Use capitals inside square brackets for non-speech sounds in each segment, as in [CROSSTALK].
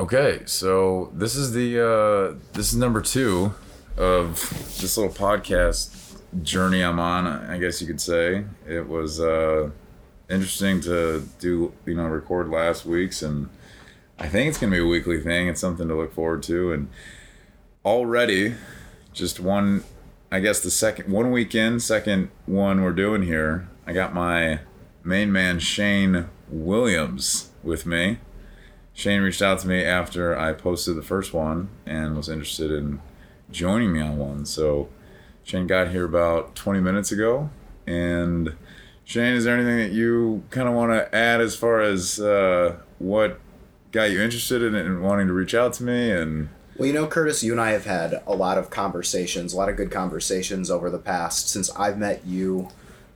Okay, so this is the uh, this is number two of this little podcast journey I'm on. I guess you could say it was uh, interesting to do. You know, record last week's, and I think it's gonna be a weekly thing. It's something to look forward to, and already, just one. I guess the second one weekend, second one we're doing here. I got my main man Shane Williams with me. Shane reached out to me after I posted the first one and was interested in joining me on one. So Shane got here about 20 minutes ago. And Shane, is there anything that you kind of want to add as far as uh, what got you interested in and wanting to reach out to me? And Well, you know, Kurtis, you and I have had a lot of conversations, a lot of good conversations over the past since I've met you,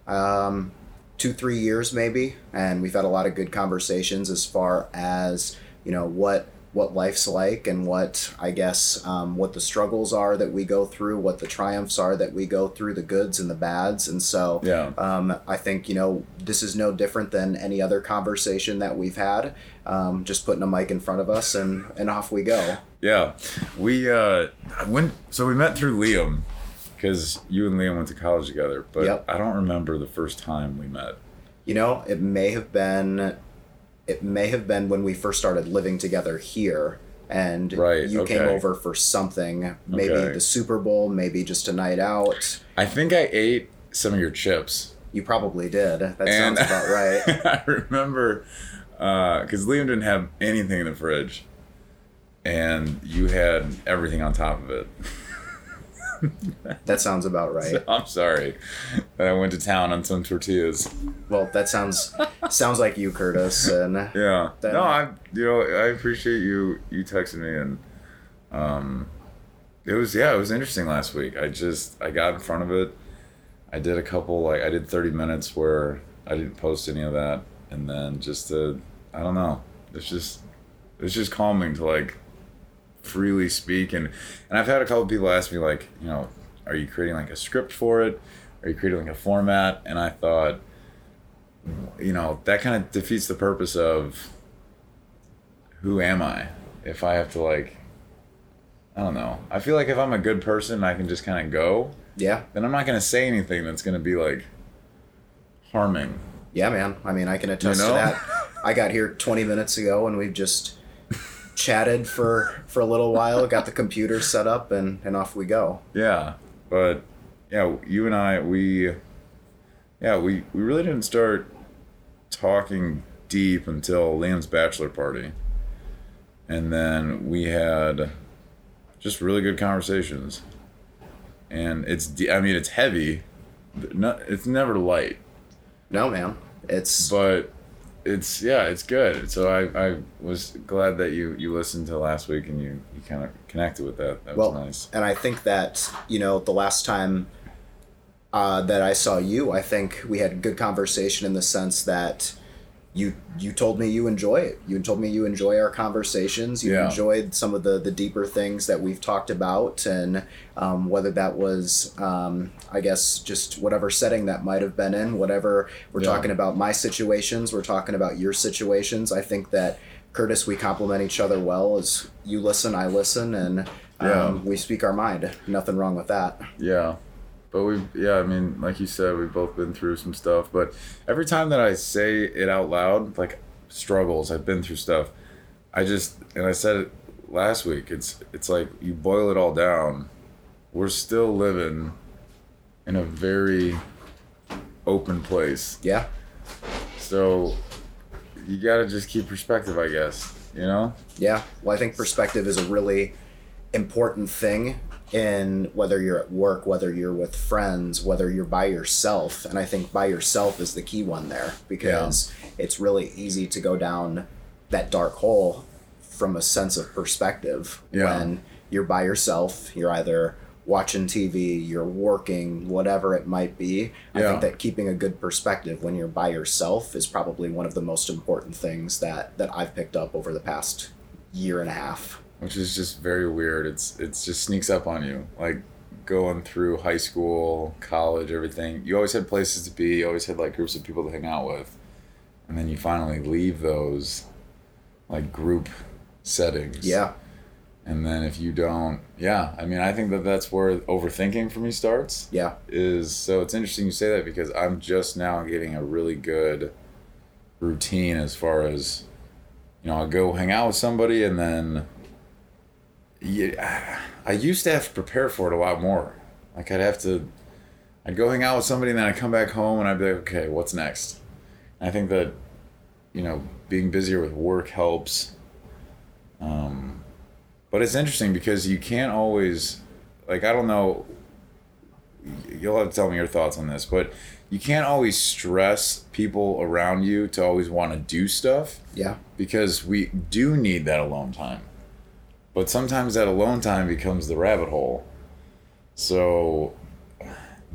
um, two, three years maybe, and we've had a lot of good conversations as far as you know what what life's like and what I guess um, what the struggles are that we go through, what the triumphs are that we go through, the goods and the bads, and so Yeah. um, I think you know this is no different than any other conversation that we've had. Um, just putting a mic in front of us and and off we go. yeah, we uh, went, so we met through Liam because you and Liam went to college together, but Yep. I don't remember the first time we met. You know, it may have been it may have been when we first started living together here and Right, you came over for something, maybe Okay. the Super Bowl, maybe just a night out. I think I ate some of your chips. You probably did. That And sounds about right. [LAUGHS] I remember uh, because Liam didn't have anything in the fridge, and you had everything on top of it. [LAUGHS] [LAUGHS] That sounds about right. [LAUGHS] I'm sorry that I went to town on some tortillas. Well, that sounds sounds like you, Kurtis. And Yeah. Then- no, I you know I appreciate you you texting me and um it was yeah it was interesting last week. I just I got in front of it. I did a couple like I did 30 minutes where I didn't post any of that and then just to I don't know it's just it's just calming to like freely speak. And and I've had a couple people ask me like you know are you creating like a script for it? Are you creating like a format? And I thought you know that kind of defeats the purpose of who am I? If I have to like I don't know. I feel like if I'm a good person I can just kind of go. Yeah, then I'm not gonna say anything that's gonna be like harming. Yeah, man. I mean, I can attest know? to that. I got here 20 minutes ago, and we've just chatted for for a little while. Got the computer set up, and and off we go. Yeah, but yeah, you and I, we, yeah, we we really didn't start talking deep until Liam's bachelor party, and then we had just really good conversations. And it's, I mean, it's heavy, but not, it's never light, No, man. It's but it's yeah, it's good. So I, I was glad that you you listened to last week and you you kind of connected with that. That was well, nice. and I think that you know the last time uh, that I saw you, I think we had a good conversation in the sense that you you told me you enjoy it. You told me you enjoy our conversations. You Yeah. enjoyed some of the the deeper things that we've talked about, and um, whether that was um, I guess just whatever setting that might have been in, whatever we're Yeah. talking about my situations, we're talking about your situations. I think that. Kurtis, we complement each other well as you listen, I listen, and um, Yeah. we speak our mind. Nothing wrong with that. Yeah. But we've, yeah, I mean, like you said, we've both been through some stuff. But every time that I say it out loud, like struggles, I've been through stuff. I just, and I said it last week, it's, it's like you boil it all down. We're still living in a very open place. Yeah. So you got to just keep perspective, I guess, you know? Yeah. Well, I think perspective is a really important thing in whether you're at work, whether you're with friends, whether you're by yourself. And I think by yourself is the key one there because it's really easy to go down that dark hole from a sense of perspective Yeah. when you're by yourself. You're either watching TV, you're working, whatever it might be. I Yeah. think that keeping a good perspective when you're by yourself is probably one of the most important things that that I've picked up over the past year and a half. Which is just very weird. It's it's just sneaks up on you. Like going through high school, college, everything. You always had places to be. You always had like groups of people to hang out with, and then you finally leave those like group settings. Yeah. And then if you don't, yeah, I mean, I think that that's where overthinking for me starts. Yeah. Is so it's interesting you say that because I'm just now getting a really good routine as far as, you know, I'll go hang out with somebody and then. Yeah, I used to have to prepare for it a lot more. Like I'd have to, I'd go hang out with somebody and then I'd come back home and I'd be like, okay, what's next? And I think that, you know, being busier with work helps. Um, but it's interesting because you can't always, like, I don't know. You'll have to tell me your thoughts on this, but you can't always stress people around you to always want to do stuff Yeah. because we do need that alone time. But sometimes that alone time becomes the rabbit hole. So,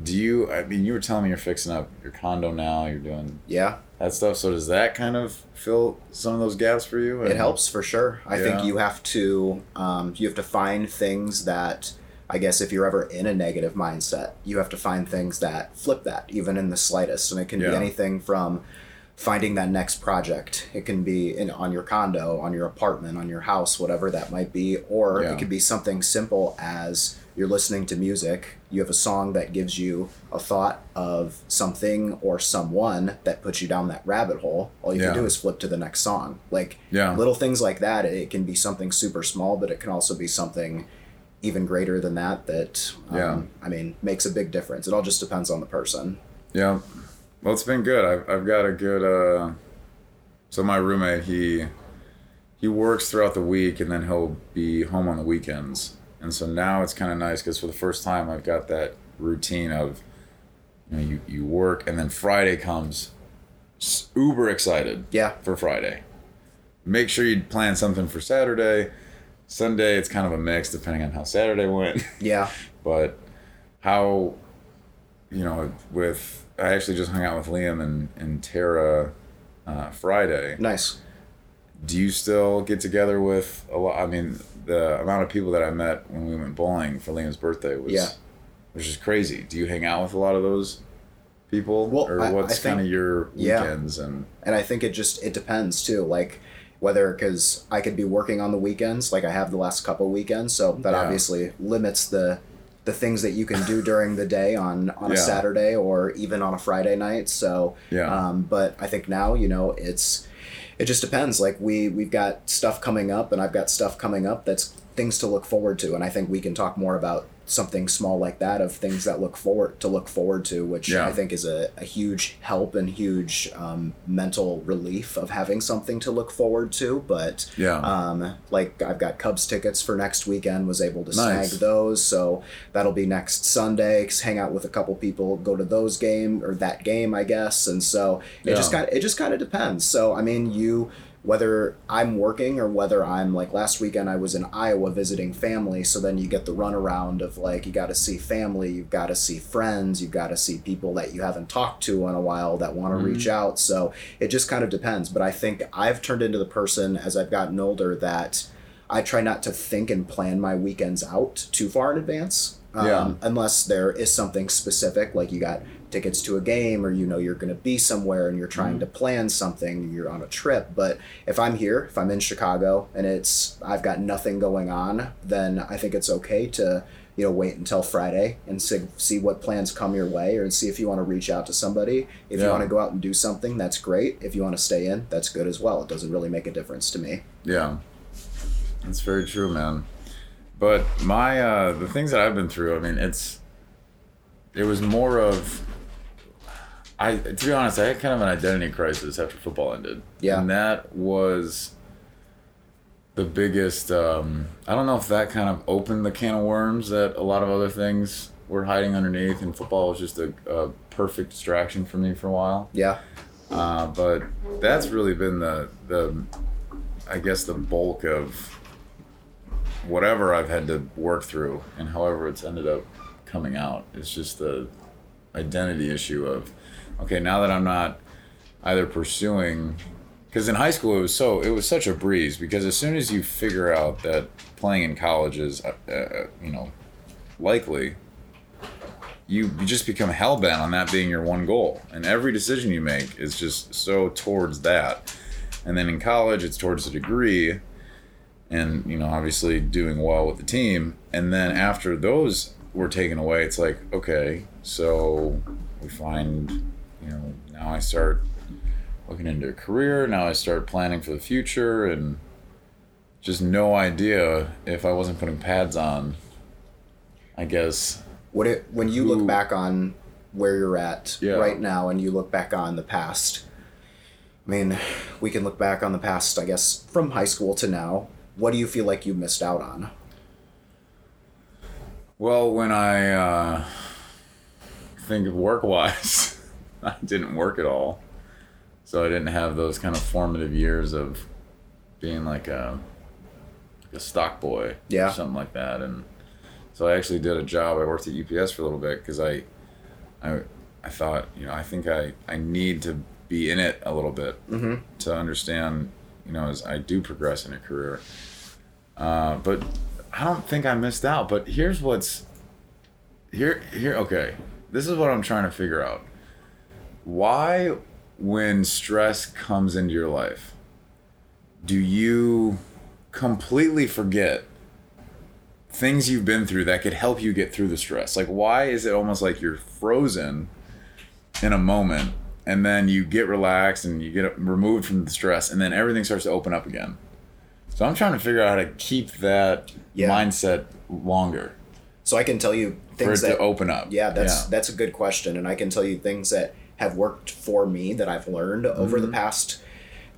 do you? I mean, you were telling me you're fixing up your condo now. You're doing Yeah. that stuff. So does that kind of fill some of those gaps for you? It helps for sure. I think you have to um, you have to find things that I guess if you're ever in a negative mindset, you have to find things that flip that even in the slightest, and it can Yeah. be anything from finding that next project. It can be in on your condo, on your apartment, on your house, whatever that might be, or Yeah. it could be something simple as you're listening to music, you have a song that gives you a thought of something or someone that puts you down that rabbit hole. All you Yeah. can do is flip to the next song. Like Yeah. little things like that. It can be something super small, but it can also be something even greater than that. That um, Yeah. I mean, makes a big difference. It all just depends on the person. Yeah. Well, it's been good. I've, I've got a good. Uh, so my roommate, he he works throughout the week, and then he'll be home on the weekends. And so now it's kind of nice because for the first time, I've got that routine of, you know, you, you work, and then Friday comes, uber excited Yeah, for Friday. Make sure you plan something for Saturday. Sunday, it's kind of a mix depending on how Saturday went. yeah, [LAUGHS] but how you know with i actually just hung out with liam and, and tara uh, friday nice. do you still get together with a lot i mean the amount of people that i met when we went bowling for liam's birthday was Yeah. which is crazy do you hang out with a lot of those people Well, or I- what's kind of your yeah. weekends and And I think it just it depends too. Like whether because I could be working on the weekends, like I have the last couple weekends, so that Yeah. obviously limits the the things that you can do [LAUGHS] during the day on on a Saturday or even on a Friday night. So Yeah. Um, but I think now you know it's it just depends. Like we we've got stuff coming up, and I've got stuff coming up that's things to look forward to, and I think we can talk more about something small like that of things that look forward to look forward to, which Yeah. I think is a, a huge help and huge um, mental relief of having something to look forward to. But Yeah. um, like I've got Cubs tickets for next weekend, was able to Nice. snag those, so that'll be next Sunday. Hang out with a couple people, go to those game or that game, I guess, and so it Yeah. just kind it just kind of depends. So I mean, you whether I'm working or whether I'm like last weekend I was in Iowa visiting family, so then you get the runaround of like you got to see family, you've got to see friends, you've got to see people that you haven't talked to in a while that want to Mm-hmm. reach out. So it just kind of depends. But I think I've turned into the person as I've gotten older that I try not to think and plan my weekends out too far in advance. Um, Yeah. Unless there is something specific, like you got tickets to a game or you know you're going to be somewhere and you're trying to plan something, you're on a trip. But if I'm here, if I'm in Chicago and it's I've got nothing going on, then I think it's okay to you know wait until Friday and see, see what plans come your way or see if you want to reach out to somebody. If you want to go out and do something, that's great. If you want to stay in, that's good as well. It doesn't really make a difference to me. Yeah, that's very true, man. But my uh, the things that I've been through, I mean, it's it was more of I to be honest, I had kind of an identity crisis after football ended. Yeah. and that was the biggest. Um, I don't know if that kind of opened the can of worms that a lot of other things were hiding underneath, and football was just a, a perfect distraction for me for a while. Yeah. Uh, but that's really been the the I guess the bulk of whatever I've had to work through and however it's ended up coming out. It's just the identity issue of okay, now that I'm not either pursuing because in high school it was so it was such a breeze because as soon as you figure out that playing in college is uh, uh, you know likely you, just become hell bent on that being your one goal. And every decision you make is just so towards that. And then in college, it's towards a degree. and you know obviously doing well with the team and then after those were taken away it's like okay so we find you know now i start looking into a career now i start planning for the future and just no idea if i wasn't putting pads on i guess What it when you Who- look back on where you're at Yeah. right now and you look back on the past. I mean, we can look back on the past, I guess, from high school to now. What do you feel like you missed out on? Well, when I uh, think of work wise, [LAUGHS] [LAUGHS] I didn't work at all. So I didn't have those kind of formative years of being like a, like a stock boy Yeah. or something like that. And so I actually did a job. I worked at UPS for a little bit because I, I, I thought, you know, I think I, I need to be in it a little bit Mm-hmm. to understand, you know, as I do progress in a career. Uh, but I don't think I missed out. But here's what's here here okay. This is what I'm trying to figure out. Why when stress comes into your life, do you completely forget things you've been through that could help you get through the stress? Like why is it almost like you're frozen in a moment and then you get relaxed and you get removed from the stress and then everything starts to open up again? So I'm trying to figure out how to keep that Yeah. mindset longer So I can tell you for it things to that open up. Yeah, that's that's a good question, and I can tell you things that have worked for me that I've learned over Mm-hmm. the past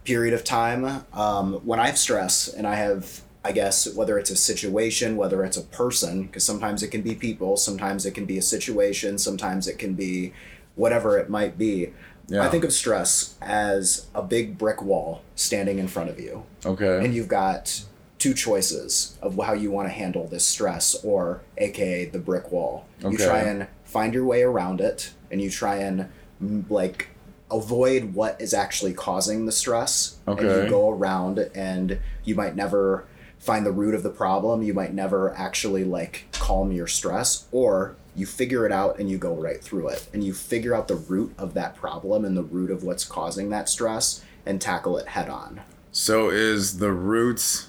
period of time. Um, when I have stress, and I have, I guess, whether it's a situation, whether it's a person, because sometimes it can be people, sometimes it can be a situation, sometimes it can be whatever it might be. Yeah. I think of stress as a big brick wall standing in front of you okay. and you've got two choices of how you want to handle this stress or aka the brick wall Okay. you try and find your way around it and you try and like avoid what is actually causing the stress. And Okay. you go around and you might never find the root of the problem. You might never actually like calm your stress. Or you figure it out and you go right through it. And you figure out the root of that problem and the root of what's causing that stress and tackle it head on. So is the roots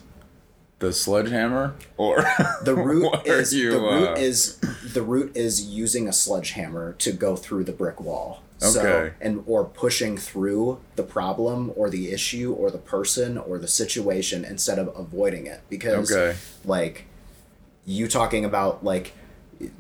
the sledgehammer? Or the [LAUGHS] root is you, the root uh, is the root is using a sledgehammer to go through the brick wall. So Okay. and or pushing through the problem or the issue or the person or the situation instead of avoiding it because Okay. like you talking about like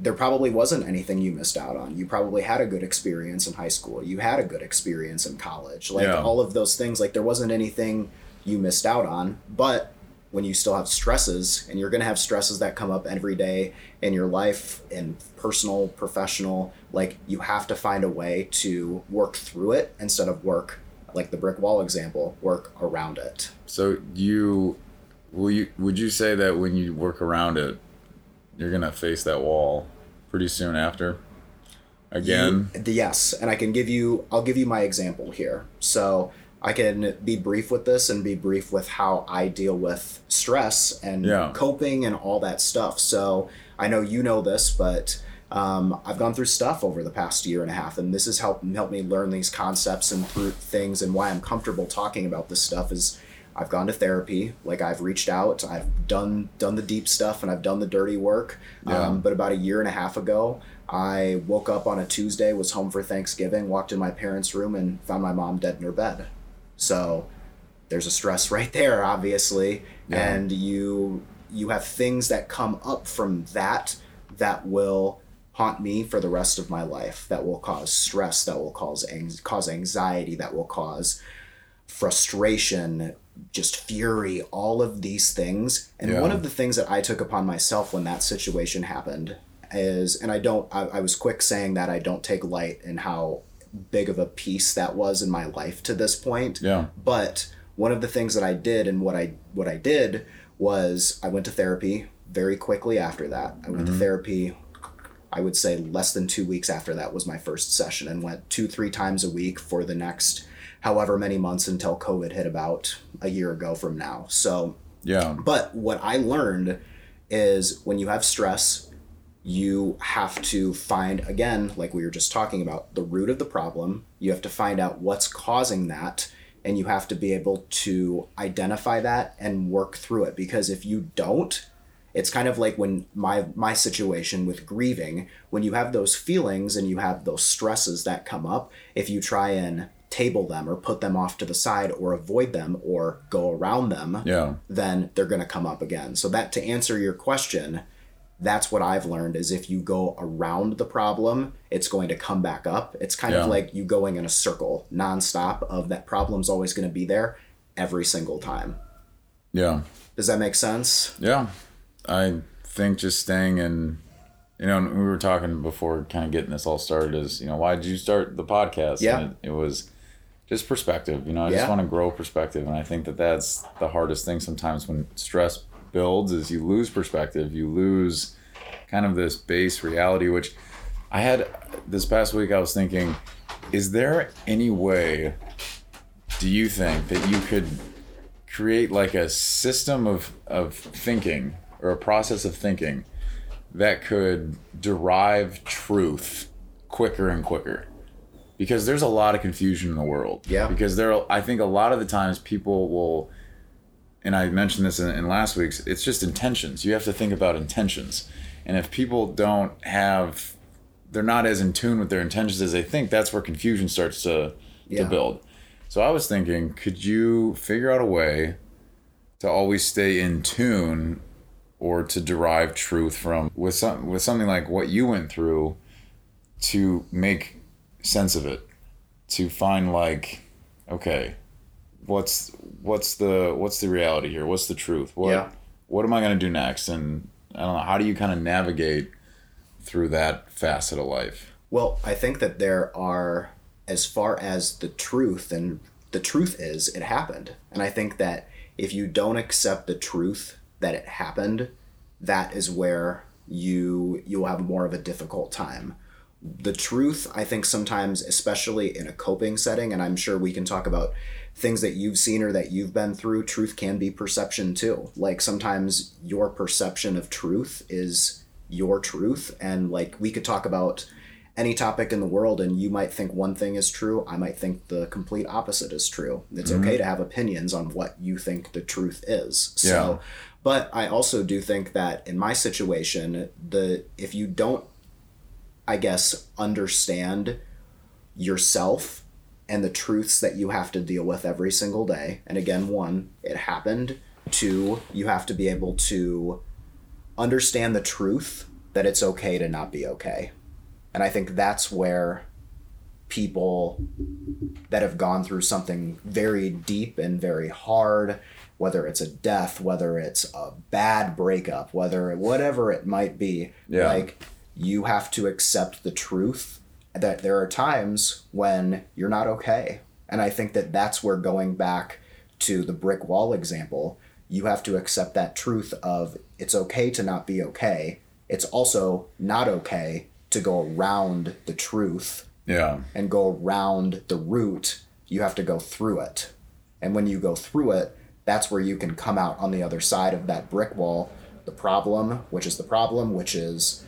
there probably wasn't anything you missed out on. You probably had a good experience in high school. You had a good experience in college. Like Yeah. all of those things like there wasn't anything you missed out on, but when you still have stresses and you're going to have stresses that come up every day in your life in personal professional like you have to find a way to work through it instead of work like the brick wall example work around it so you will you would you say that when you work around it you're gonna face that wall pretty soon after again You- yes, and I can give you. I'll give you my example here. So I can be brief with this and be brief with how I deal with stress and Yeah. coping and all that stuff. So I know you know this, but um, I've gone through stuff over the past year and a half, and this has helped helped me learn these concepts and through things and why I'm comfortable talking about this stuff is. I've gone to therapy, like I've reached out, I've done done the deep stuff, and I've done the dirty work. Yeah. Um, but about a year and a half ago, I woke up on a Tuesday, was home for Thanksgiving, walked in my parents' room, and found my mom dead in her bed. So there's a stress [LAUGHS] right there, obviously, Yeah. and you you have things that come up from that that will haunt me for the rest of my life. That will cause stress. That will cause ang- cause anxiety. That will cause frustration, just fury, all of these things. And Yeah. one of the things that I took upon myself when that situation happened is, and I don't, I, I was quick saying that I don't take light in how big of a piece that was in my life to this point. Yeah. But one of the things that I did and what I what I did was I went to therapy very quickly after that. I went to mm-hmm. therapy I would say less than two weeks after that was my first session and went two, three times a week for the next however many months until COVID hit about a year ago from now. So, yeah but what I learned is when you have stress, you have to find, again, like we were just talking about, the root of the problem. You have to find out what's causing that and you have to be able to identify that and work through it because if you don't it's kind of like when my my situation with grieving when you have those feelings and you have those stresses that come up if you try and table them or put them off to the side or avoid them or go around them Yeah. then they're going to come up again so that to answer your question that's what I've learned is if you go around the problem, it's going to come back up. It's kind Yeah. of like you going in a circle nonstop of that problem's always going to be there every single time. Yeah. Does that make sense? Yeah. I think just staying in, you know, we were talking before kind of getting this all started is, you know, why did you start the podcast? Yeah. And it, it was just perspective. You know, I just want to grow perspective. And I think that that's the hardest thing sometimes when stress builds is you lose perspective. You lose kind of this base reality, which I had this past week. I was thinking, is there any way do you think that you could create like a system of, of thinking or a process of thinking that could derive truth quicker and quicker because there's a lot of confusion in the world Yeah. because there i think a lot of the times people will and i mentioned this in, in last week's it's just intentions. You have to think about intentions. And if people don't have they're not as in tune with their intentions as they think that's where confusion starts to Yeah. to build. So i was thinking could you figure out a way to always stay in tune or to derive truth from with some with something like what you went through to make sense of it to find like okay what's what's the what's the reality here what's the truth what Yeah. what am i going to do next and i don't know how do you kind of navigate through that facet of life Well, I think that there are, as far as the truth, and the truth is it happened. And I think that if you don't accept the truth that it happened, that is where you you'll have more of a difficult time. The truth, I think sometimes, especially in a coping setting, and I'm sure we can talk about things that you've seen or that you've been through, truth can be perception too. Like sometimes your perception of truth is your truth. And like we could talk about any topic in the world and you might think one thing is true i might think the complete opposite is true it's mm-hmm. okay to have opinions on what you think the truth is so Yeah. but i also do think that in my situation the if you don't i guess understand yourself and the truths that you have to deal with every single day. And again one it happened. Two you have to be able to understand the truth that it's okay to not be okay. And I think that's where people that have gone through something very deep and very hard, whether it's a death, whether it's a bad breakup, whether whatever it might be, Yeah. like you have to accept the truth that there are times when you're not okay. And I think that that's where going back to the brick wall example, you have to accept that truth of it's okay to not be okay. It's also not okay to go around the truth yeah and go around the root. You have to go through it. And when you go through it, that's where you can come out on the other side of that brick wall. The problem, which is the problem, which is,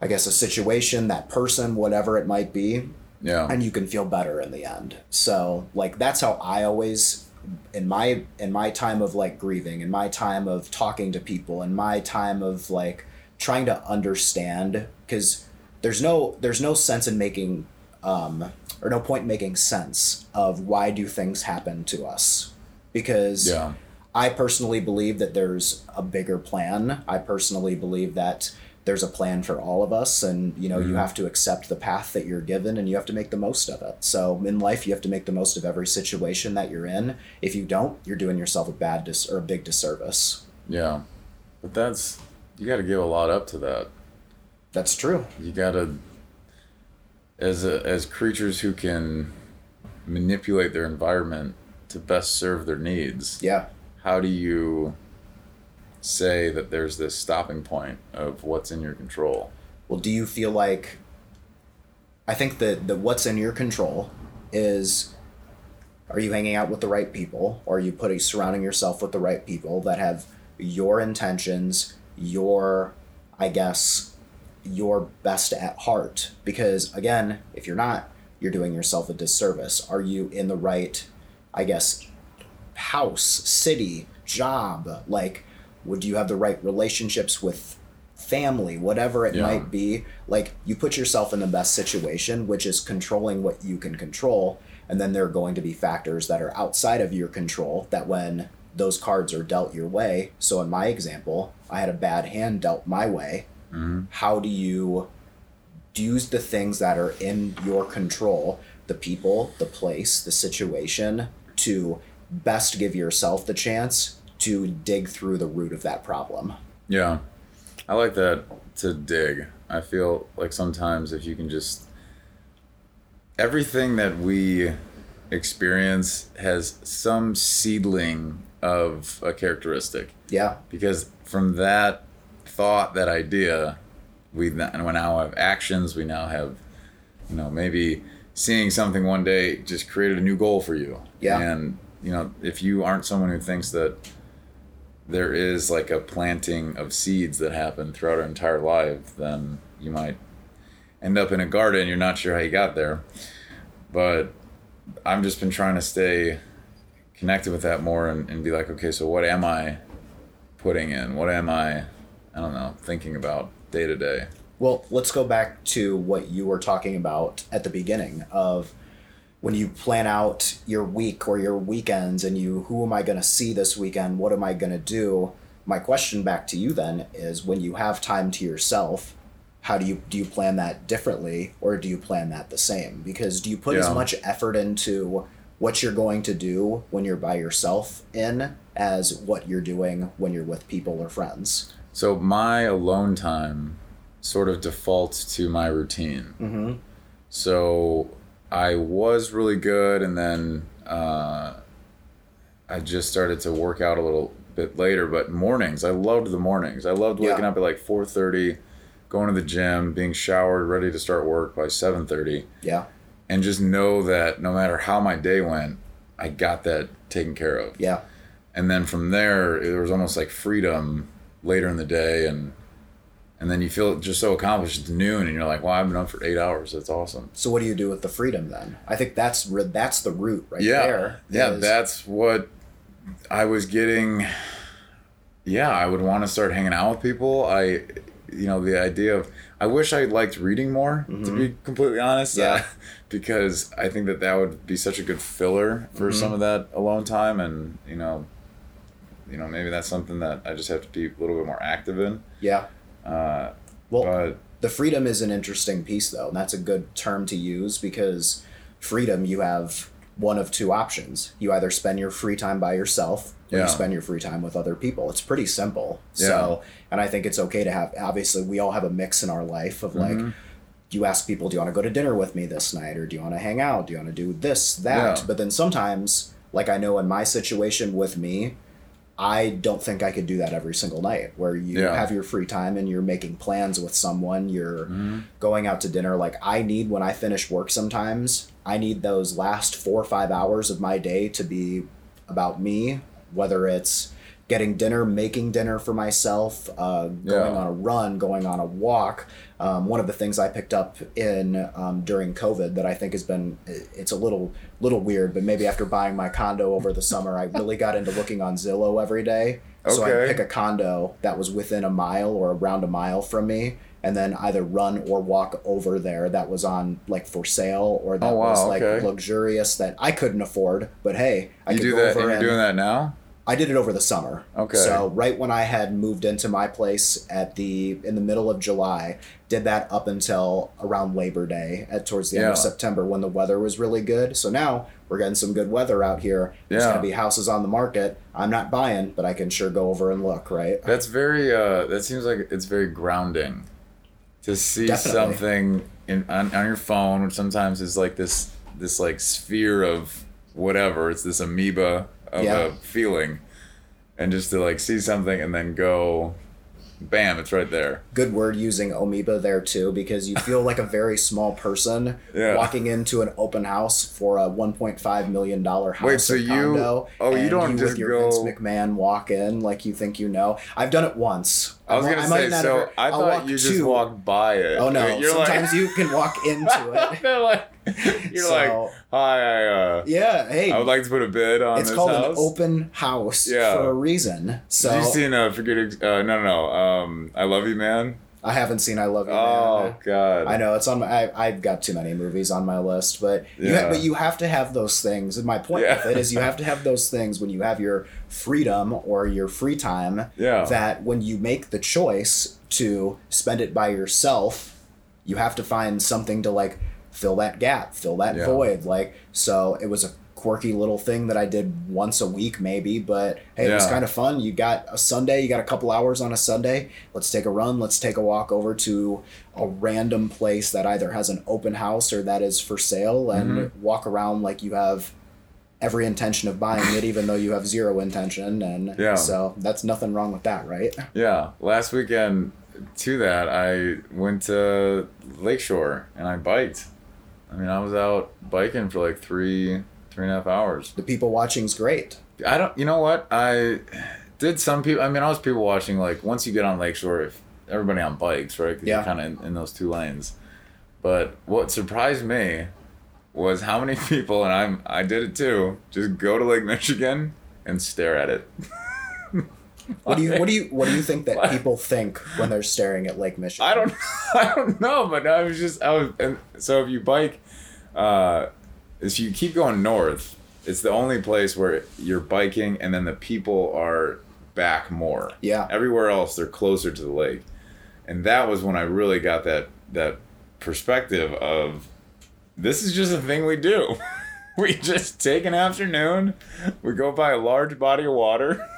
I guess, a situation, that person, whatever it might be, yeah and you can feel better in the end. So like that's how I always in my in my time of like grieving, in my time of talking to people, in my time of like trying to understand because there's no there's no sense in making um or no point in making sense of why do things happen to us because yeah I personally believe that there's a bigger plan. I personally believe that there's a plan for all of us and you know you mm-hmm. have to accept the path that you're given and you have to make the most of it. So in life you have to make the most of every situation that you're in. If you don't, you're doing yourself a bad dis- or a big disservice. yeah but that's you got to give a lot up to that That's true. you gotta as a, as creatures who can manipulate their environment to best serve their needs Yeah. how do you say that there's this stopping point of what's in your control Well, do you feel like I think that the what's in your control is are you hanging out with the right people or are you putting surrounding yourself with the right people that have your intentions, your I guess your best at heart because again, if you're not, you're doing yourself a disservice. Are you in the right I guess, house, city, job. Like, would you have the right relationships with family, whatever it Yeah. might be? Like, you put yourself in the best situation, which is controlling what you can control. And then there are going to be factors that are outside of your control that when those cards are dealt your way. So, in my example, I had a bad hand dealt my way. Mm-hmm. How do you use the things that are in your control the people, the place, the situation to best give yourself the chance to dig through the root of that problem? Yeah. I like that to dig. I feel like sometimes if you can just everything that we experience has some seedling of a characteristic Yeah. because from that thought, that idea, we now have actions. We now have, you know, maybe seeing something one day just created a new goal for you. Yeah. And you know, if you aren't someone who thinks that there is like a planting of seeds that happen throughout our entire life, then you might end up in a garden. You're not sure how you got there, but I've just been trying to stay connected with that more and, and be like, okay, so what am I putting in? What am I, I don't know, thinking about day to day? Well, let's go back to what you were talking about at the beginning of when you plan out your week or your weekends and you who am I going to see this weekend? What am I going to do? My question back to you then is when you have time to yourself, how do you do you plan that differently or do you plan that the same? Because do you put as much effort into what you're going to do when you're by yourself in as what you're doing when you're with people or friends? So my alone time sort of defaults to my routine. Mm-hmm. So I was really good, and then uh, I just started to work out a little bit later. But mornings, I loved the mornings. I loved waking Yeah. up at like four thirty, going to the gym, being showered, ready to start work by seven thirty, Yeah. and just know that no matter how my day went, I got that taken care of Yeah. and then from there it was almost like freedom later in the day and and then you feel just so accomplished it's noon and you're like wow i've been up for eight hours that's awesome So what do you do with the freedom then? I think that's that's the root right yeah there. yeah is- that's what i was getting yeah i would want to start hanging out with people i you know the idea of i wish i liked reading more to be completely honest Mm-hmm. Yeah. uh, [LAUGHS] because i think that that would be such a good filler for Mm-hmm. some of that alone time and you know you know maybe that's something that i just have to be a little bit more active in yeah. Uh, Well, but the freedom is an interesting piece though, and that's a good term to use because freedom you have one of two options. You either spend your free time by yourself or Yeah. you spend your free time with other people. It's pretty simple. So, and I think it's okay to have obviously we all have a mix in our life of like Mm-hmm. you ask people, do you want to go to dinner with me this night or do you want to hang out? Do you want to do this, that? Yeah. But then sometimes, like I know in my situation with me, I don't think I could do that every single night where you Yeah. have your free time and you're making plans with someone, you're mm-hmm. going out to dinner. Like I need when I finish work sometimes, I need those last four or five hours of my day to be about me, whether it's getting dinner, making dinner for myself, uh, going Yeah. on a run, going on a walk. Um, one of the things I picked up in um, during COVID that I think has been it's a little little weird, but maybe after buying my condo over the summer, I really got into looking on Zillow every day. So I Okay. pick a condo that was within a mile or around a mile from me, and then either run or walk over there that was on like for sale or that Oh, wow, was like okay. luxurious that I couldn't afford. But hey, I you could do go that over and you're and doing that now I did it over the summer. Okay. So right when I had moved into my place at the in the middle of July, did that up until around Labor Day at towards the end of September when the weather was really good. So now we're getting some good weather out here. There's Yeah. gonna be houses on the market. I'm not buying, but I can sure go over and look, right? That's very. Uh, that seems like it's very grounding to see Definitely. something in on, on your phone, which sometimes is like this this like sphere of whatever. It's this amoeba of Yeah. a feeling, and just to like see something and then go, bam! It's right there. Good word using amoeba there too, because you feel like a very small person [LAUGHS] Yeah. walking into an open house for a 1.5 million dollar house Wait, so you- condo. oh, you don't you just with your go- Vince McMahon walk in like you think you know. I've done it once. I was wa- gonna might say. So ever- I thought you just two. walked by it. Oh no! You're like- Sometimes you can walk [LAUGHS] into it. They're like [LAUGHS] You're So- like, hi, I, uh, Yeah, hey, I would like to put a bid on it's this called house. an open house Yeah. for a reason. So Did you seen uh, forget uh, no no no um I love you man I haven't seen I Love You oh Man. god I know it's on my. I, I've got too many movies on my list, but you Yeah. ha- but you have to have those things. And my point Yeah. with it is you have to have those things when you have your freedom or your free time. Yeah. That when you make the choice to spend it by yourself, you have to find something to like fill that gap, fill that Yeah. void. Like so, it was a quirky little thing that I did once a week maybe, but hey, it was kind of fun. You got a Sunday, you got a couple hours on a Sunday. Let's take a run. Let's take a walk over to a random place that either has an open house or that is for sale and Mm-hmm. walk around like you have every intention of buying it even though you have zero intention and Yeah. so that's nothing wrong with that right yeah last weekend to that I went to Lakeshore and I biked I mean I was out biking for like three three and a half hours the people watching's great I don't. You know what? I did some people. I mean, I was people watching. Like once you get on Lakeshore, if everybody on bikes, right? 'Cause Yeah. You're kind of in, in those two lanes. But what surprised me was how many [LAUGHS] people, and I'm I did it too. Just go to Lake Michigan and stare at it. [LAUGHS] what do you what do you what do you think that people think when they're staring at lake michigan I don't. [LAUGHS] I don't know, but I was just I was. And so if you bike, uh, if you keep going north, it's the only place where you're biking, and then the people are back more. yeah everywhere else they're closer to the lake and that was when i really got that that perspective of this is just a thing we do [LAUGHS] we just take an afternoon we go by a large body of water [LAUGHS]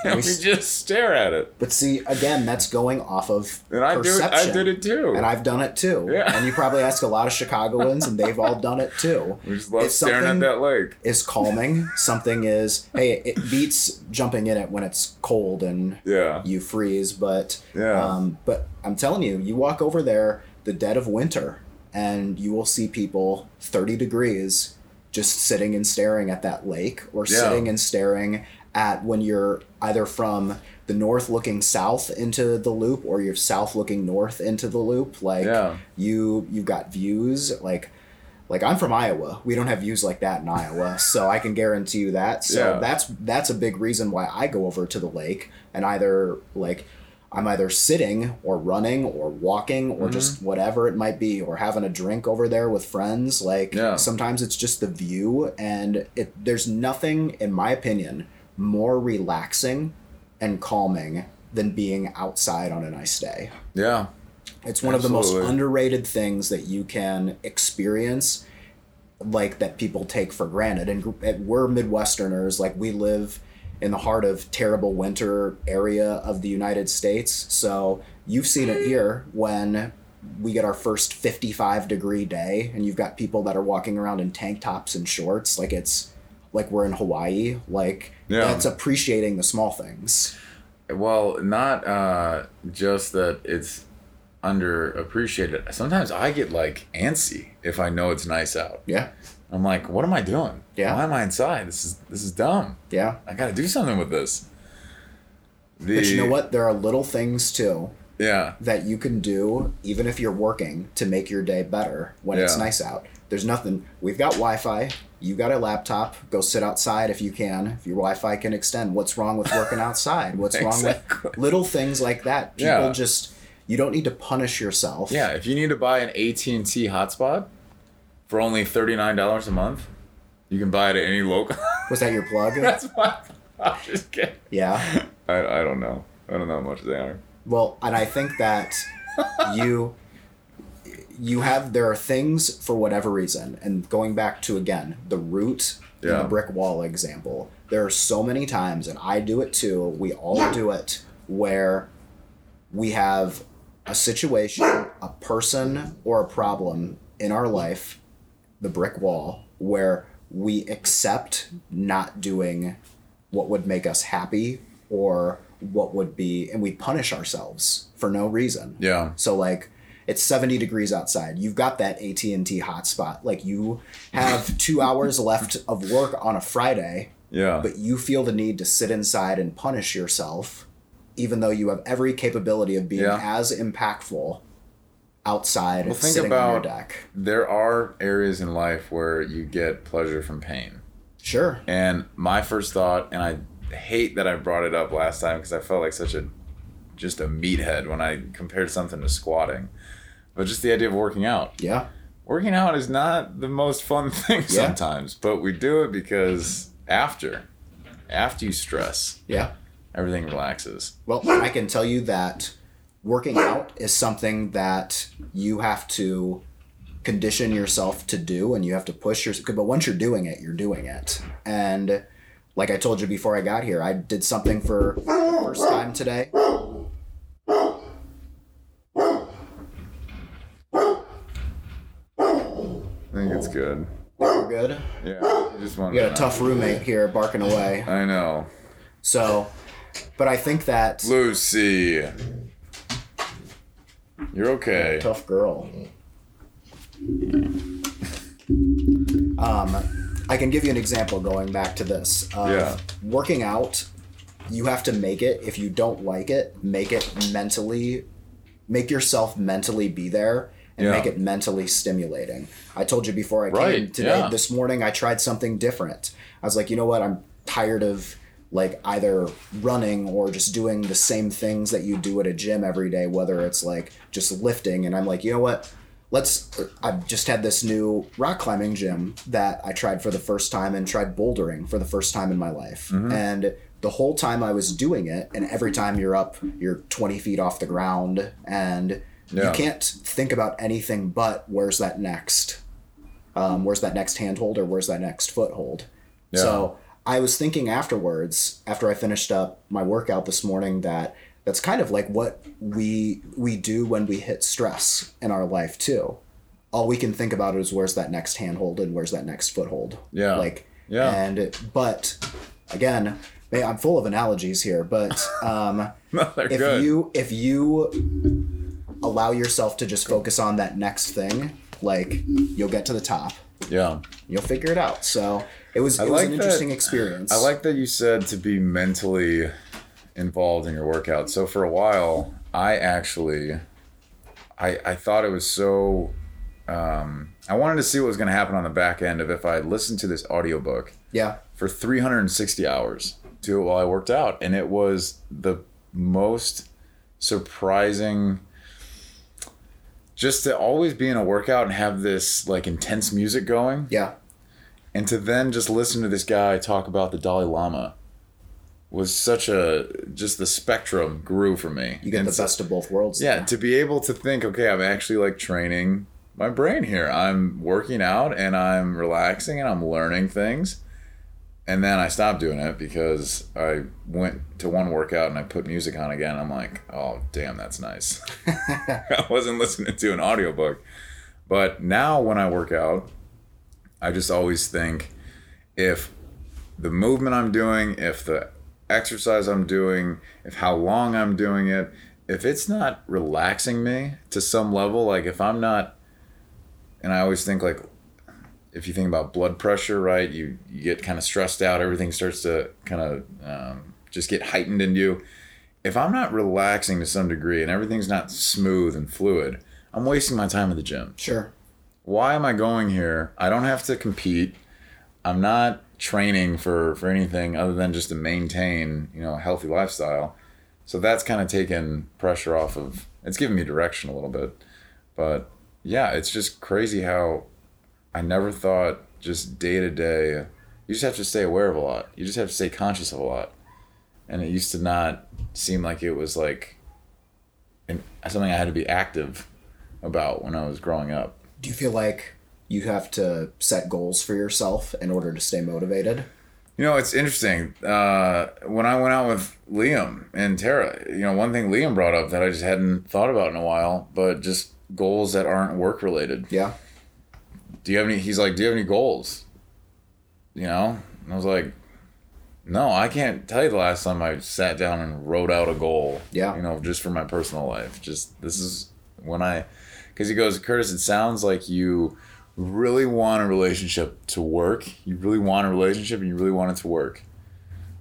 [LAUGHS] and We just stare at it but see again that's going off of and i do perception i did it too and I've done it too. Yeah. And you probably ask a lot of Chicagoans, and they've all done it too. [LAUGHS] we just love If staring at that lake is calming, something is hey, it beats jumping in it when it's cold and yeah you freeze. But Yeah. um, but I'm telling you, you walk over there the dead of winter, and you will see people 30 degrees just sitting and staring at that lake, or Yeah. sitting and staring at when you're either from the north looking south into the loop or you're south looking north into the loop like Yeah. you you've got views like like I'm from Iowa. We don't have views like that in Iowa, so I can guarantee you that. So Yeah. that's that's a big reason why I go over to the lake and either like I'm either sitting or running or walking or Mm-hmm. just whatever it might be or having a drink over there with friends. Like Yeah. sometimes it's just the view and it there's nothing in my opinion more relaxing and calming than being outside on a nice day. yeah It's one of the most underrated things that you can experience, like that people take for granted. And eh, we're Midwesterners, like we live in the heart of terrible winter area of the United States. So you've seen it here when we get our first 55 degree day and you've got people that are walking around in tank tops and shorts like it's like we're in Hawaii like Yeah. that's appreciating the small things well not uh just that it's underappreciated sometimes i get like antsy if i know it's nice out yeah I'm like, what am I doing? Yeah. Why am I inside? This is this is dumb. yeah I got to do something with this. The, but you know what there are little things too Yeah. that you can do even if you're working to make your day better when it's nice out. There's nothing. We've got Wi-Fi. You got a laptop. Go sit outside if you can. If your Wi-Fi can extend. What's wrong with working outside? What's wrong with little things like that? People Yeah. just you don't need to punish yourself. Yeah. If you need to buy an AT&T hotspot for only thirty nine dollars a month, you can buy it at any local. Was that your plug? [LAUGHS] That's why I'm just kidding. yeah. I, I don't know. I don't know how much they are. Well, and I think that you you have there are things for whatever reason, and going back to again the root in Yeah. the brick wall example, there are so many times, and I do it too. We all do it where we have a situation, a person, or a problem in our life, the brick wall, where we accept not doing what would make us happy or what would be and we punish ourselves for no reason Yeah. so like it's 70 degrees outside you've got that at&t hotspot like you have [LAUGHS] two hours left of work on a friday Yeah. but you feel the need to sit inside and punish yourself even though you have every capability of being Yeah. as impactful outside Well, think sitting on your about- deck. There are areas in life where you get pleasure from pain. Sure. And my first thought, and I hate that I brought it up last time because I felt like such a just a meathead when I compared something to squatting. But just the idea of working out. Yeah. Working out is not the most fun [LAUGHS] thing Yeah. sometimes, but we do it because after after you stress, Yeah. everything relaxes. Well, I can tell you that working out is something that you have to condition yourself to do and you have to push yourself. But once you're doing it, you're doing it. And like I told you before I got here, I did something for the first time today. I think it's good. We're good. Yeah. You just want We got a tough roommate here barking away. [LAUGHS] I know. So, but I think that Lucy. You're okay. tough girl. Um, I can give you an example going back to this. Of Yeah. Working out, you have to make it. If you don't like it, make it mentally, make yourself mentally be there and Yeah. make it mentally stimulating. I told you before I came today, yeah. this morning, I tried something different. I was like, you know what? I'm tired of like either running or just doing the same things that you do at a gym every day, whether it's like just lifting. And I'm like, you know what? Let's. I've just had this new rock climbing gym that I tried for the first time and tried bouldering for the first time in my life. Mm-hmm. And the whole time I was doing it, and every time you're up, you're 20 feet off the ground, and you can't think about anything but where's that next um, where's that next handhold or where's that next foothold so i was thinking afterwards after i finished up my workout this morning that that's kind of like what we we do when we hit stress in our life too all we can think about is where's that next handhold and where's that next foothold Yeah. like Yeah. and it, but again i'm full of analogies here but [LAUGHS] um No, if good. you if you allow yourself to just focus on that next thing like you'll get to the top yeah. you'll figure it out so it was it was an that- interesting experience I like that you said to be mentally involved in your workout. So for a while, I actually, I I thought it was so. Um, I wanted to see what was going to happen on the back end of if I listened to this audiobook yeah for 360 hours to it while I worked out, and it was the most surprising. Just to always be in a workout and have this like intense music going, yeah and to then just listen to this guy talk about the Dalai Lama was such a just the spectrum grew for me. you get And the best of both worlds Yeah, to be able to think, okay, I'm actually like training my brain here. I'm working out and I'm relaxing and I'm learning things. And then I stopped doing it because I went to one workout and I put music on again. I'm like, oh, damn, that's nice. [LAUGHS] I wasn't listening to an audiobook. But now when I work out, I just always think if the movement I'm doing, if the exercise I'm doing, if how long I'm doing it, if it's not relaxing me to some level, like if I'm not, and I always think like, if you think about blood pressure, right, you, you get kind of stressed out, everything starts to kind of um, just get heightened in you. If I'm not relaxing to some degree and everything's not smooth and fluid, I'm wasting my time at the gym sure why am I going here? I don't have to compete. I'm not training for for anything other than just to maintain, you know, a healthy lifestyle. So that's kind of taken pressure off of. It's given me direction a little bit, but yeah, it's just crazy how I never thought just day to day. You just have to stay aware of a lot. You just have to stay conscious of a lot, and it used to not seem like it was like, an, something I had to be active about when I was growing up. do you feel like you have to set goals for yourself in order to stay motivated You know, it's interesting. Uh, when I went out with Liam and Tara, you know, one thing Liam brought up that I just hadn't thought about in a while, but just goals that aren't work related. yeah Do you have any? He's like, do you have any goals? You know, and I was like, no, I can't tell you the last time I sat down and wrote out a goal. Yeah. You know, just for my personal life. Just this is when I, because he goes, Kurtis, it sounds like you really want a relationship to work. You really want a relationship, and you really want it to work.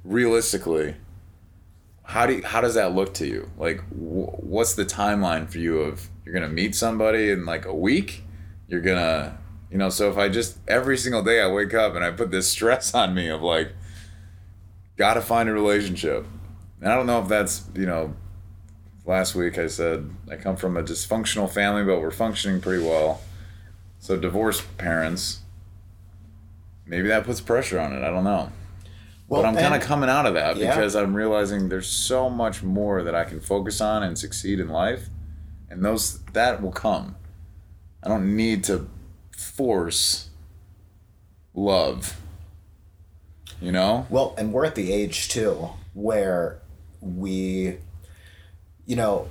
Realistically, how do you, how does that look to you? Like, wh- what's the timeline for you of you're gonna meet somebody in like a week. You're gonna, you know. So if I just every single day I wake up and I put this [LAUGHS] stress on me of like, gotta find a relationship, and I don't know if that's you know. Last week I said I come from a dysfunctional family, but we're functioning pretty well. So divorced parents, maybe that puts pressure on it. I don't know. Well, but I'm kind of coming out of that Yeah. because I'm realizing there's so much more that I can focus on and succeed in life, and those that will come. I don't need to force love. You know? Well, and we're at the age too where we, you know,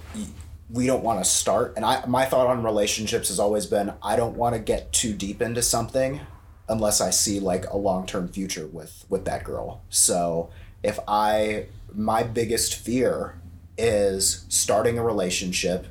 we don't want to start. And I, my thought on relationships has always been I don't want to get too deep into something unless I see like a long term future with with that girl. So if I, my biggest fear is starting a relationship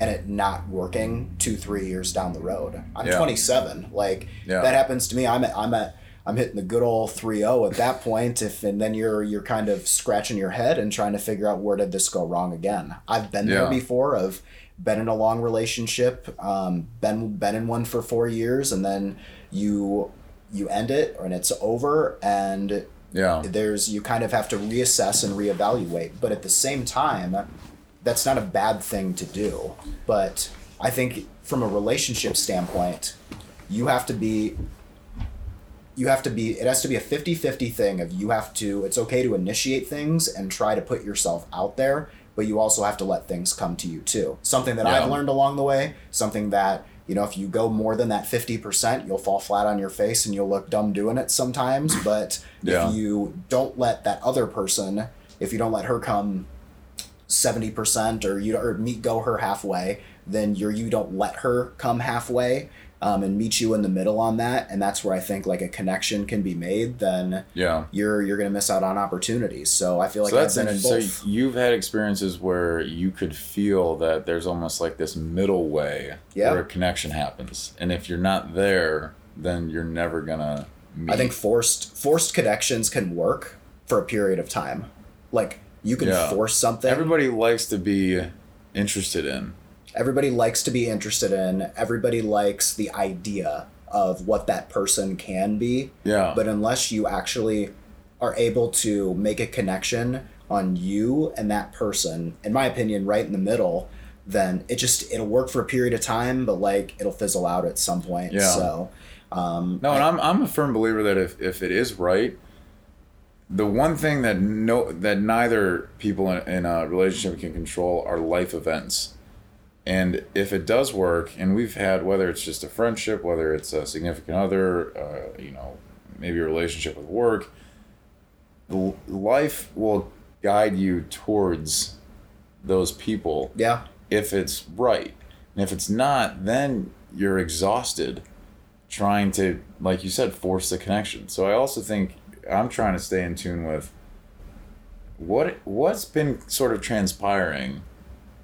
and it not working two three years down the road. I'm Yeah. 27. Like Yeah. that happens to me. I'm at, I'm at I'm hitting the good old 3-0 at that point if and then you're you're kind of scratching your head and trying to figure out where did this go wrong again. I've been there Yeah. before of been in a long relationship, um, been been in one for 4 years and then you you end it and it's over and Yeah. there's you kind of have to reassess and reevaluate but at the same time that's not a bad thing to do but i think from a relationship standpoint you have to be you have to be it has to be a 50-50 thing of you have to it's okay to initiate things and try to put yourself out there but you also have to let things come to you too something that Yeah. i've learned along the way something that you know if you go more than that 50% you'll fall flat on your face and you'll look dumb doing it sometimes but Yeah. if you don't let that other person if you don't let her come 70% or you or meet go her halfway then you're you don't let her come halfway um, and meet you in the middle on that and that's where i think like a connection can be made then Yeah. you're you're gonna miss out on opportunities so i feel like so i've that's been in interesting. both So you've had experiences where you could feel that there's almost like this middle way Yeah. where a connection happens, and if you're not there, then you're never gonna. Meet. i think forced forced connections can work for a period of time like you can Yeah. force something everybody likes to be interested in. everybody likes to be interested in everybody likes the idea of what that person can be Yeah. but unless you actually are able to make a connection on you and that person in my opinion right in the middle then it just it'll work for a period of time but like it'll fizzle out at some point Yeah. so um No, and I'm I'm a firm believer that if, if it is right, the one thing that no that neither people in, in a relationship can control are life events. And if it does work, and we've had whether it's just a friendship, whether it's a significant other, uh, you know, maybe a relationship with work, the life will guide you towards those people yeah if it's right. And if it's not, then you're exhausted trying to, like you said, force the connection. So I also think I'm trying to stay in tune with what what's been sort of transpiring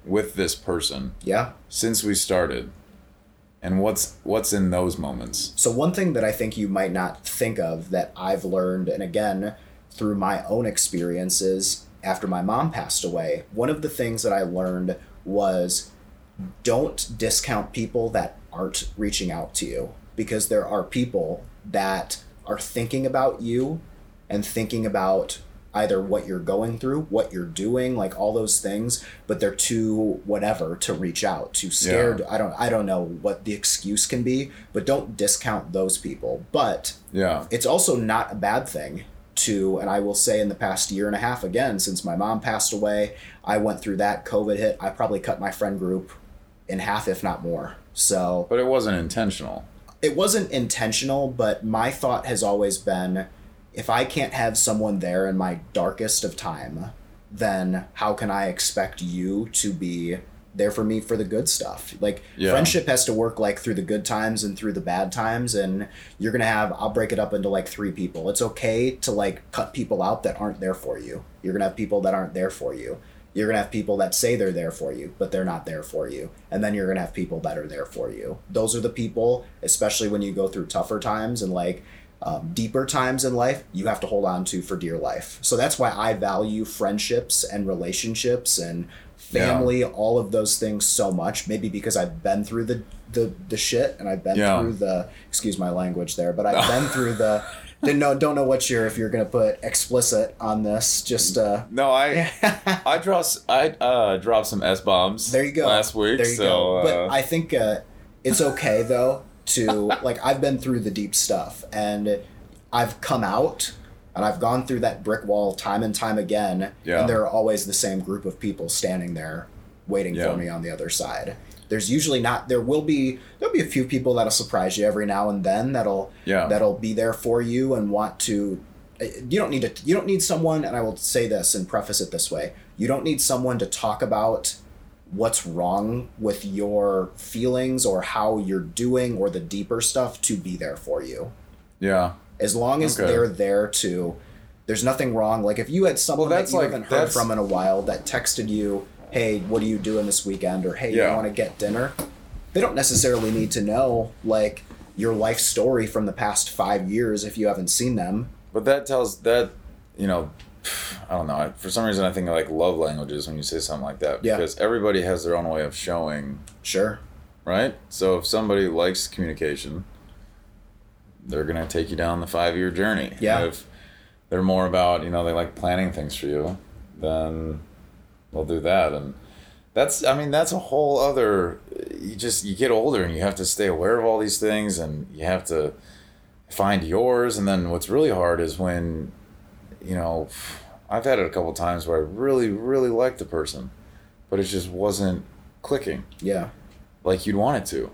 with this person yeah since we started and what's what's in those moments. So one thing that I think you might not think of that I've learned, and again through my own experiences after my mom passed away, one of the things that I learned was don't discount people that aren't reaching out to you because there are people that are thinking about you and thinking about either what you're going through, what you're doing, like all those things, but they're too whatever to reach out, too scared. I don't I don't know what the excuse can be, but don't discount those people. But Yeah. it's also not a bad thing to and i will say in the past year and a half again since my mom passed away i went through that covid hit i probably cut my friend group in half if not more so But it wasn't intentional. it wasn't intentional but my thought has always been if i can't have someone there in my darkest of time then how can i expect you to be there for me for the good stuff? Like Yeah. friendship has to work like through the good times and through the bad times and you're gonna have i'll break it up into like three people. It's okay to like cut people out that aren't there for you. You're gonna have people that aren't there for you. You're gonna have people that say they're there for you but they're not there for you. And then you're gonna have people that are there for you. Those are the people especially when you go through tougher times and like um, deeper times in life you have to hold on to for dear life. So that's why I value friendships and relationships and family, all of those things so much. Maybe because I've been through the the, the shit and I've been Yeah. through the excuse my language there, but I've been through the [LAUGHS] didn't know don't know what you're if you're gonna put explicit on this. Just uh No, I [LAUGHS] I draw i uh dropped some s bombs. There you go. Last week, There you so go. uh, But I think uh, it's okay though to like I've been through the deep stuff and I've come out and I've gone through that brick wall time and time again. Yeah. And there are always the same group of people standing there waiting Yeah. for me on the other side. There's usually not there will be there'll be a few people that'll surprise you every now and then that'll Yeah. that'll be there for you and want to uh, you don't need to you don't need someone and I will say this and preface it this way. You don't need someone to talk about what's wrong with your feelings or how you're doing or the deeper stuff to be there for you. yeah. As long as Okay. they're there to there's nothing wrong. Like if you had someone Well, that's that you like- haven't heard from in a while that texted you, "Hey, what are you doing this weekend?" or "Hey, you want to get dinner?" They don't necessarily need to know like your life story from the past 5 years if you haven't seen them. But that tells that you know, I don't know. I- For some reason, I think I like love languages when you say something like that Yeah. because everybody has their own way of showing, Sure. right? So if somebody likes communication, they're gonna take you down the five year journey. Yeah. If they're more about you know they like planning things for you, then they'll do that and. That's I mean that's a whole other you just you get older and you have to stay aware of all these things and you have to find yours and then what's really hard is when you know I've had it a couple times where I really really liked the person but it just wasn't clicking. Yeah. like you'd want it to.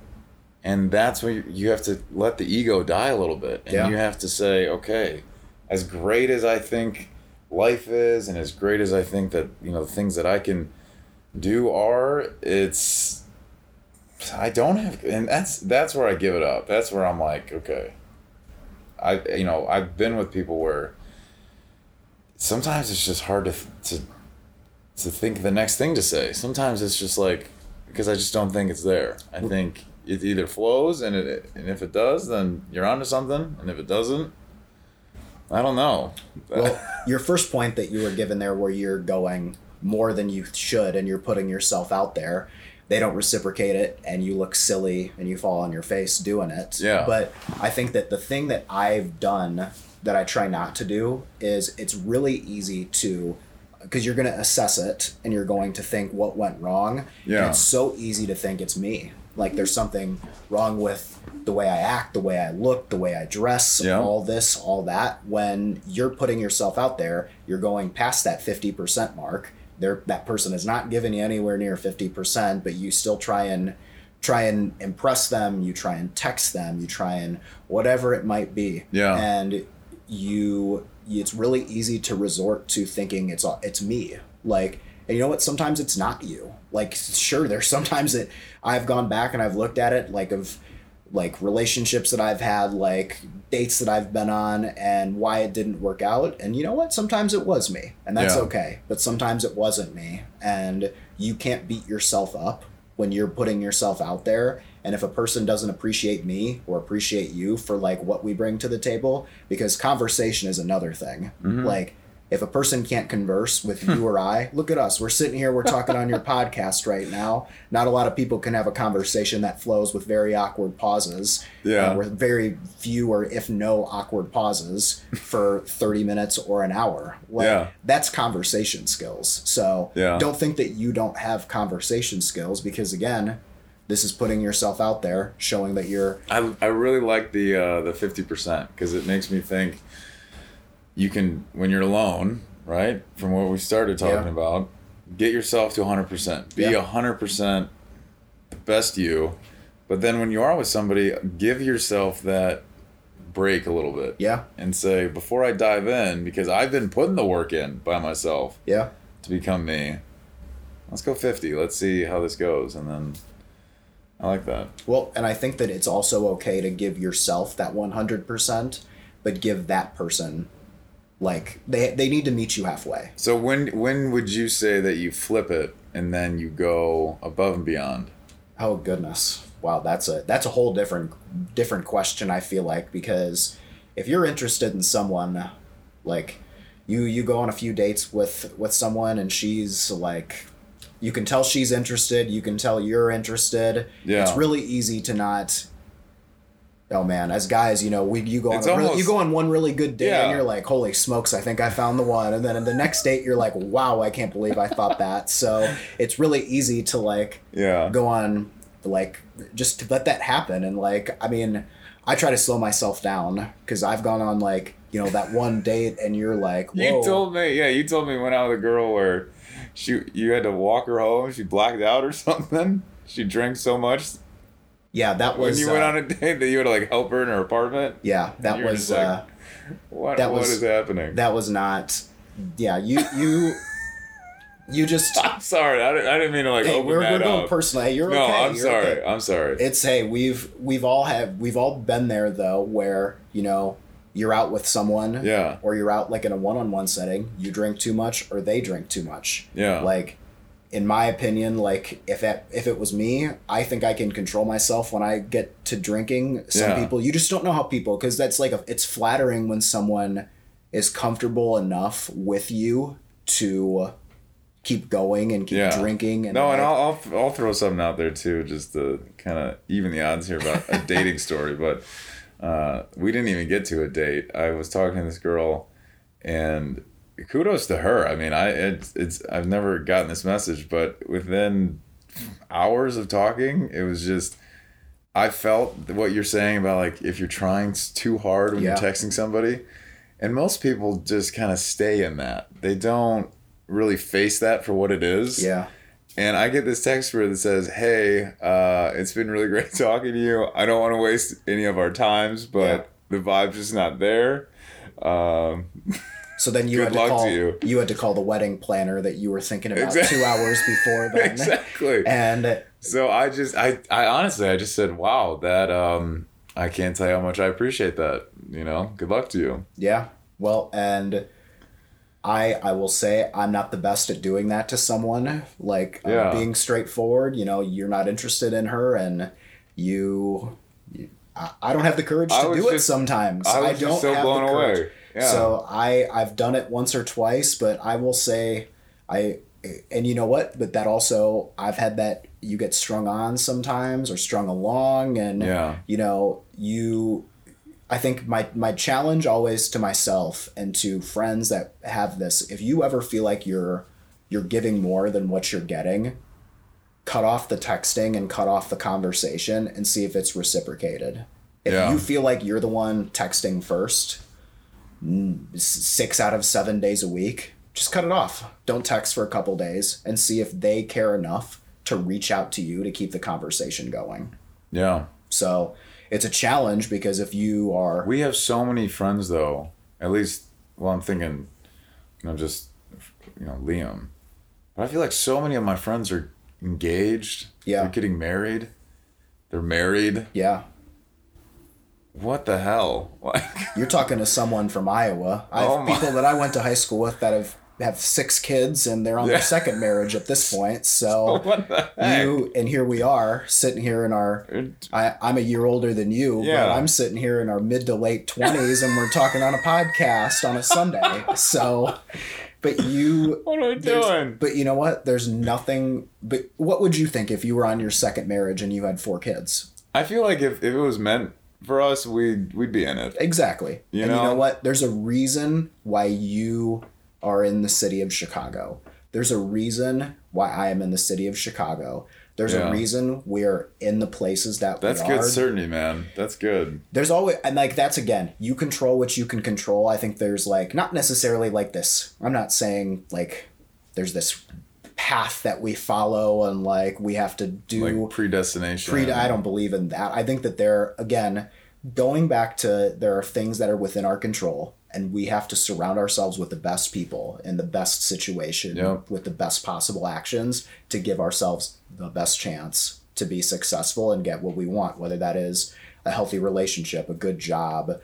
And that's when you, have to let the ego die a little bit. And Yeah. you have to say okay as great as I think life is and as great as I think that you know the things that I can do are it's I don't have and that's that's where I give it up. That's where I'm like okay. I you know I've been with people where sometimes it's just hard to to to think the next thing to say sometimes it's just like because I just don't think it's there I mm. think it either flows and it and if it does then you're onto something and if it doesn't I don't know Well, [LAUGHS] your first point that you were given there, where you're going more than you should and you're putting yourself out there, they don't reciprocate it and you look silly and you fall on your face doing it. Yeah. But I think that the thing that I've done that I try not to do is it's really easy to because you're going to assess it and you're going to think what went wrong. Yeah. And it's so easy to think it's me. Like there's something wrong with the way I act, the way I look, the way I dress, Yeah. all this, all that. When you're putting yourself out there, you're going past that 50% mark. There, that person is not giving you anywhere near 50%, but you still try and try and impress them. You try and text them. You try and whatever it might be. Yeah. And you, it's really easy to resort to thinking it's it's me. Like, and you know what? Sometimes it's not you. Like, sure, there's sometimes that I've gone back and I've looked at it like of like relationships that I've had, like dates that I've been on, and why it didn't work out. And you know what? Sometimes it was me, and that's Yeah. okay. But sometimes it wasn't me, and you can't beat yourself up when you're putting yourself out there. And if a person doesn't appreciate me or appreciate you for like what we bring to the table, because conversation is another thing. Like if a person can't converse with you or I, look at us. We're sitting here, we're talking on your [LAUGHS] podcast right now. Not a lot of people can have a conversation that flows with very awkward pauses. Yeah. Uh, with very few or if no awkward pauses for [LAUGHS] 30 minutes or an hour. Like, Yeah. That's conversation skills. So Yeah. don't think that you don't have conversation skills because again, this is putting yourself out there, showing that you're I, I really like the uh, the fifty percent because it makes me think you can when you're alone, right? From what we started talking Yeah. about, get yourself to hundred percent. Be Yeah. hundred percent the best you. But then when you are with somebody, give yourself that break a little bit. yeah, And say, before I dive in, because I've been putting the work in by myself yeah. to become me. Let's go fifty. Let's see how this goes, and then I like that. Well, and I think that it's also okay to give yourself that 100%, but give that person like they they need to meet you halfway. So when when would you say that you flip it and then you go above and beyond? Oh goodness. Wow, that's a that's a whole different different question I feel like because if you're interested in someone, like you you go on a few dates with with someone and she's like you can tell she's interested, you can tell you're interested. Yeah. It's really easy to not Oh man, as guys, you know, we you go on It's a really, you go on one really good date Yeah. and you're like, "Holy smokes, I think I found the one." And then in the next date you're like, "Wow, I can't believe I thought that." So, it's really easy to like Yeah. go on like just to let that happen and like i mean i try to slow myself down because i've gone on like you know that one date and you're like Whoa. You told me, yeah, you told me went out with a girl where she you had to walk her home. She blacked out or [LAUGHS] something. She drank so much yeah that when was you uh, went on a date that you had to like help her in her apartment. yeah that was like, uh What that what was- is happening? that was not yeah you you you just [LAUGHS] I'm sorry, I didn't, I didn't mean to like hey open we're, that we're going up. personal hey, you're no, okay I'm you're sorry. okay. I'm sorry. it's hey we've we've all have we've all been there though where you know you're out with someone yeah, or you're out like in a one-on-one setting you drink too much or they drink too much yeah, like in my opinion like if it, if it was me i think i can control myself when i get to drinking some Yeah. people you just don't know how people because that's like a, it's flattering when someone is comfortable enough with you to keep going and keep Yeah. drinking and no, and I'll, I'll I'll throw something out there too, just to kind of even the odds here about a [LAUGHS] dating story. But uh, we didn't even get to a date. I was talking to this girl, and kudos to her. I mean, I it's it's I've never gotten this message, but within hours of talking, it was just. I felt what you're saying about like if you're trying too hard when Yeah. you're texting somebody, and most people just kind of stay in that. They don't really face that for what it is. yeah And I get this text for her that says, "Hey, uh, it's been really [LAUGHS] great talking to you. I don't want to waste any of our times, but Yeah. the vibe's just not there." Um, so then you had to luck to call you. had to call the wedding planner that you were thinking about Exact- two hours before [LAUGHS] then exactly. and So I just, I, I honestly, I just said, "Wow, that um, I can't tell you how much I appreciate that. You know, good luck to you." Yeah. Well, and I I will say I'm not the best at doing that to someone. Like uh, being straightforward. You know, you're not interested in her, and you. you I, I don't have the courage to do it sometimes. I was don't just so have blown the courage. away. Yeah. So I I've done it once or twice, but I will say I and you know what? But that also I've had that you get strung on sometimes or strung along and Yeah. you know you I think my my challenge always to myself and to friends that have this if you ever feel like you're you're giving more than what you're getting cut off the texting and cut off the conversation and see if it's reciprocated if Yeah. you feel like you're the one texting first mm, six out of seven days a week just cut it off don't text for a couple days and see if they care enough to reach out to you to keep the conversation going Yeah. so it's a challenge because if you are We have so many friends, though. At least, well, I'm thinking, you know, just you know, Liam. But I feel like so many of my friends are engaged. Yeah. They're getting married. They're married. yeah What the hell? Like, [LAUGHS] you're talking to someone from Iowa. I have Oh people that I went to high school with that have have six kids and they're on their second marriage at this [LAUGHS] point. So what the heck? you and here we are sitting here in our I, I'm a year older than you, Yeah. but I'm sitting here in our mid to late twenties and we're talking on a podcast on a Sunday. So but you [LAUGHS] What are we doing? But you know what? There's nothing but what would you think if you were on your second marriage and you had four kids? I feel like if, if it was meant for us, we'd we'd be in it. Exactly. You and you know? know what? There's a reason why you are in the city of Chicago. There's a reason why I am in the city of Chicago. There's Yeah. a reason we're in the places that That's good certainty, man. That's good. There's always and like that's again, you control what you can control. I think there's like not necessarily like this. I'm not saying like there's this path that we follow and like we have to do Like predestination. pre I don't believe in that. I think that there again, going back to there are things that are within our control and we have to surround ourselves with the best people in the best situation with the best possible actions to give ourselves the best chance to be successful and get what we want, whether that is a healthy relationship, a good job,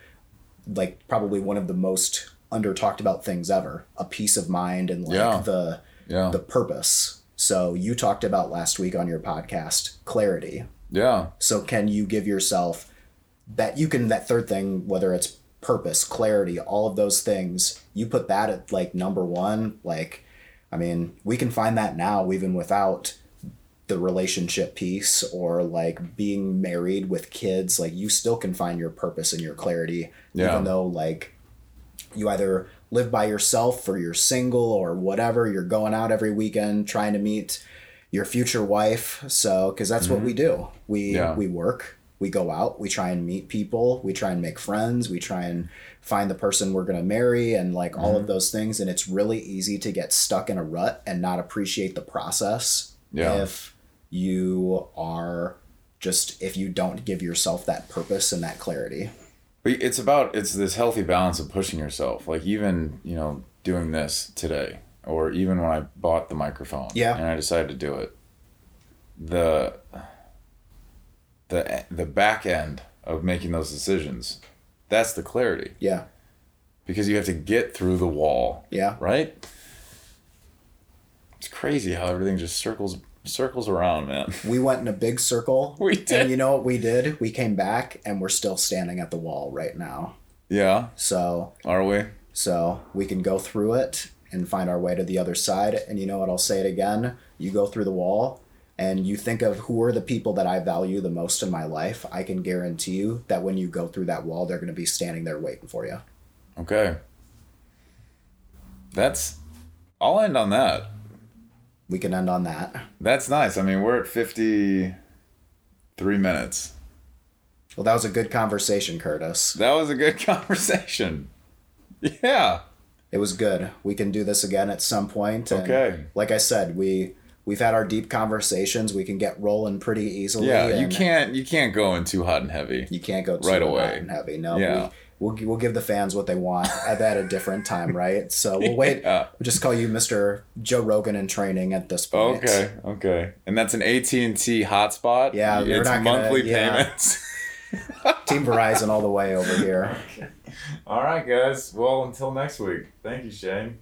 like probably one of the most under talked about things ever, a peace of mind and like Yeah. the Yeah. the purpose. So you talked about last week on your podcast clarity. yeah. So can you give yourself that you can that third thing whether it's purpose, clarity, all of those things. You put that at like number one, like, I mean, we can find that now even without the relationship piece or like being married with kids. Like, you still can find your purpose and your clarity, Yeah. even though like you either live by yourself or you're single or whatever. You're going out every weekend trying to meet your future wife. So, because that's what mm-hmm. we do. We Yeah. we work, we go out, we try and meet people, we try and make friends, we try and find the person we're gonna marry, and like all of mm-hmm. those things. And it's really easy to get stuck in a rut and not appreciate the process Yeah. if you are just if you don't give yourself that purpose and that clarity. But it's about it's this healthy balance of pushing yourself. Like even you know doing this today, or even when I bought the microphone, Yeah. and I decided to do it. The the the back end of making those decisions, that's the clarity Yeah. because you have to get through the wall, Yeah. right? It's crazy how everything just circles circles around, man. We went in a big circle. [LAUGHS] We did. And you know what we did? We came back and we're still standing at the wall right now. Yeah, So are we? so we can go through it and find our way to the other side. And you know what? I'll say it again. You go through the wall and you think of who are the people that I value the most in my life. I can guarantee you that when you go through that wall, they're going to be standing there waiting for you. Okay. That's. I'll end on that. We can end on that. That's nice. I mean, we're at 53 minutes. Well, that was a good conversation, Kurtis. That was a good [LAUGHS] conversation. Yeah. It was good. We can do this again at some point. and Okay. Like I said, we we've had our deep conversations. We can get rolling pretty easily. Yeah, you can't you can't go in too hot and heavy. You can't go too right hot away. and heavy. No. Yeah. We, We'll, we'll give the fans what they want [LAUGHS] at that a different time, right? So we'll [LAUGHS] wait. Yeah. We'll just call you Mr. Joe Rogan in training at this point. Okay, okay. And that's an AT&T hotspot? Yeah, it's not gonna- monthly yeah. payments. [LAUGHS] Team Verizon all the way over here. All right, guys. Well, until next week. Thank you, Shane.